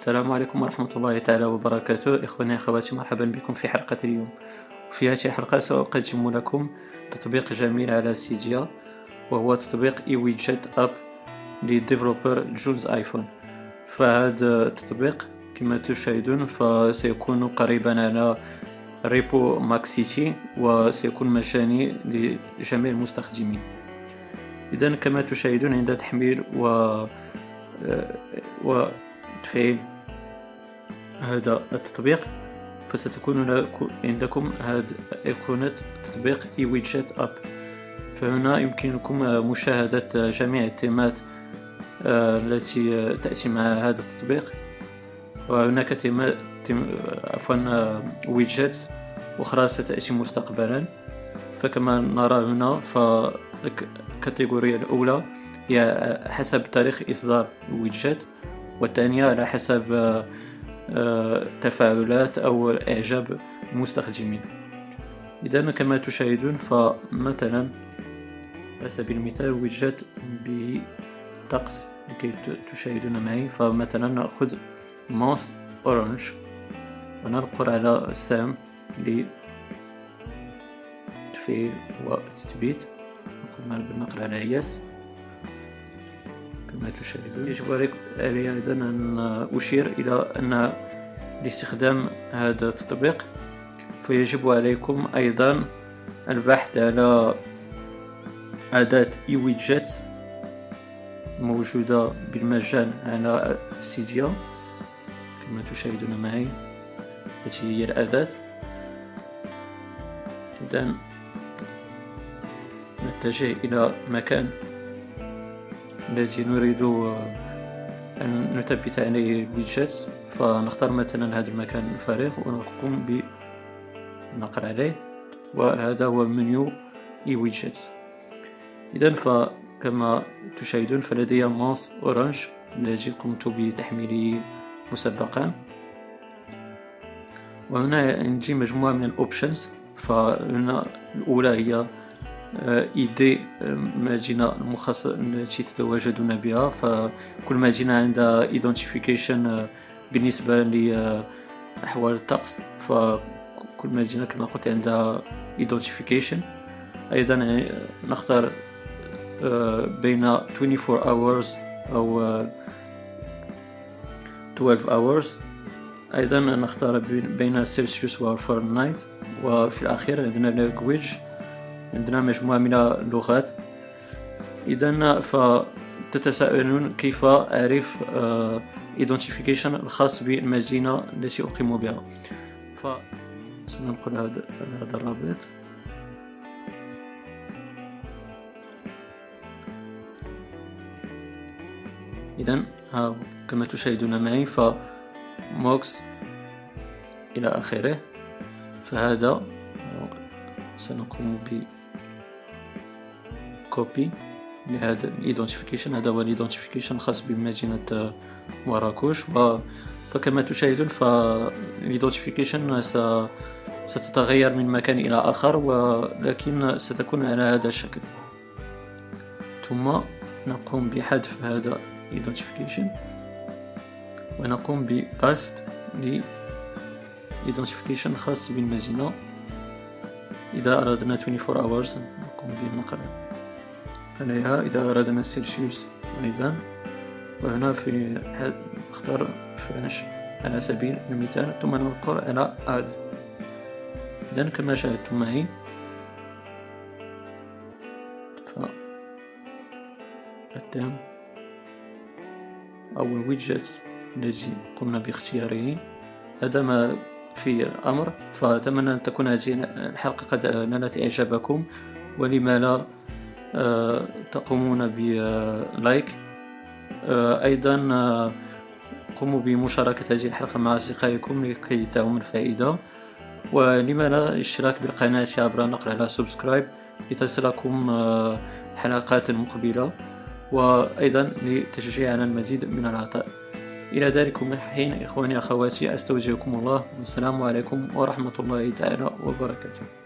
السلام عليكم ورحمة الله تعالى وبركاته. إخواني أخواتي مرحبا بكم في حلقة اليوم. في هذه الحلقة سأقدم لكم تطبيق جميل على Cydia وهو تطبيق iWidgets App ل developer جولز iPhone. فهذا التطبيق كما تشاهدون فسيكون قريبا على repo MacCiti وسيكون مجاني لجميع المستخدمين. إذا كما تشاهدون عند تحميل و وتفعيل هذا التطبيق فستكون عندكم هذه أيقونة تطبيق اي ويدجت أب. فهنا يمكنكم مشاهدة جميع التيمات آه، التي تأتي مع هذا التطبيق. وهناك تيمات عفوا ويدجتس أخرى ستأتي مستقبلا. فكما نرى هنا فالكاتيجوريا الأولى هي حسب تاريخ إصدار الويدجت والثانية على حسب آه، تفاعلات أو إعجاب المستخدمين إذا كما تشاهدون فمثلا على سبيل المثال ويدجت بطقس لكي تشاهدون معي فمثلا نأخذ ماوث أورانج وننقر على سام لتفعيل وتثبيت. نقوم بالنقر على يس كما تشاهدون. يجب علي أيضا أن أشير إلى أن لاستخدام هذا التطبيق فيجب عليكم أيضا البحث على أداة اي ويدجت موجودة بالمجان على سيديا كما تشاهدون معي هذه هي الأداة. إذا نتجه إلى مكان الذي نريد أن نثبت عليه ال widget فنختار مثلا هذا المكان الفارغ ونقوم بالنقر عليه وهذا هو menu iWidget إذا فكما تشاهدون فلدي ماوس orange الذي قمت بتحميله مسبقا. وهنا عندي مجموعة من ال options فهنا الأولى هي ID مدينة المخصصة التي تتواجدون بها. فكل مدينة عندها identification بالنسبة لأحوال الطقس. فكل مدينة كما قلت عندها identification أيضا نختار بين 24 hours أو 12 hours. أيضا نختار بين سيلسيوس وفahrenheit وفي الأخير عندنا language. عندنا مجموعة من اللغات. إذا فتتساءلون كيف أعرف identification الخاص بالمدينة التي أقيم بها. فسننقل هذا هذا الرابط. إذا كما تشاهدون معي فموكس إلى آخره. فهذا سنقوم ب copy لهذا ال identification هذا هو ال identification الخاص بمدينة مراكش. فكما تشاهدون فال identification ستتغير من مكان إلى آخر ولكن ستكون على هذا الشكل. ثم نقوم بحذف هذا identification ونقوم ب paste ل identification خاص بالمدينة. إذا أردنا 24 hours نقوم بالنقر عليها إذا أردنا السيلسيوس أيضا. وهنا في نختار فرنش على سبيل المثال ثم ننقر على add إذا كما شاهدتم معي. التام أو الويدجت الذي قمنا باختياره. هذا ما في الأمر. فأتمنى أن تكون هذه الحلقة قد نالت إعجابكم. ولما لا تقومون ب like آه، أيضا آه، قوموا بمشاركة هذه الحلقة مع أصدقائكم لكي تعم الفائدة. ولما لا الاشتراك بالقناة عبر نقر على subscribe لتصلكم حلقات مقبلة. وأيضا لتشجيع على المزيد من العطاء. إلى ذلك الحين إخواني أخواتي أستودعكم الله. والسلام عليكم ورحمة الله تعالى وبركاته.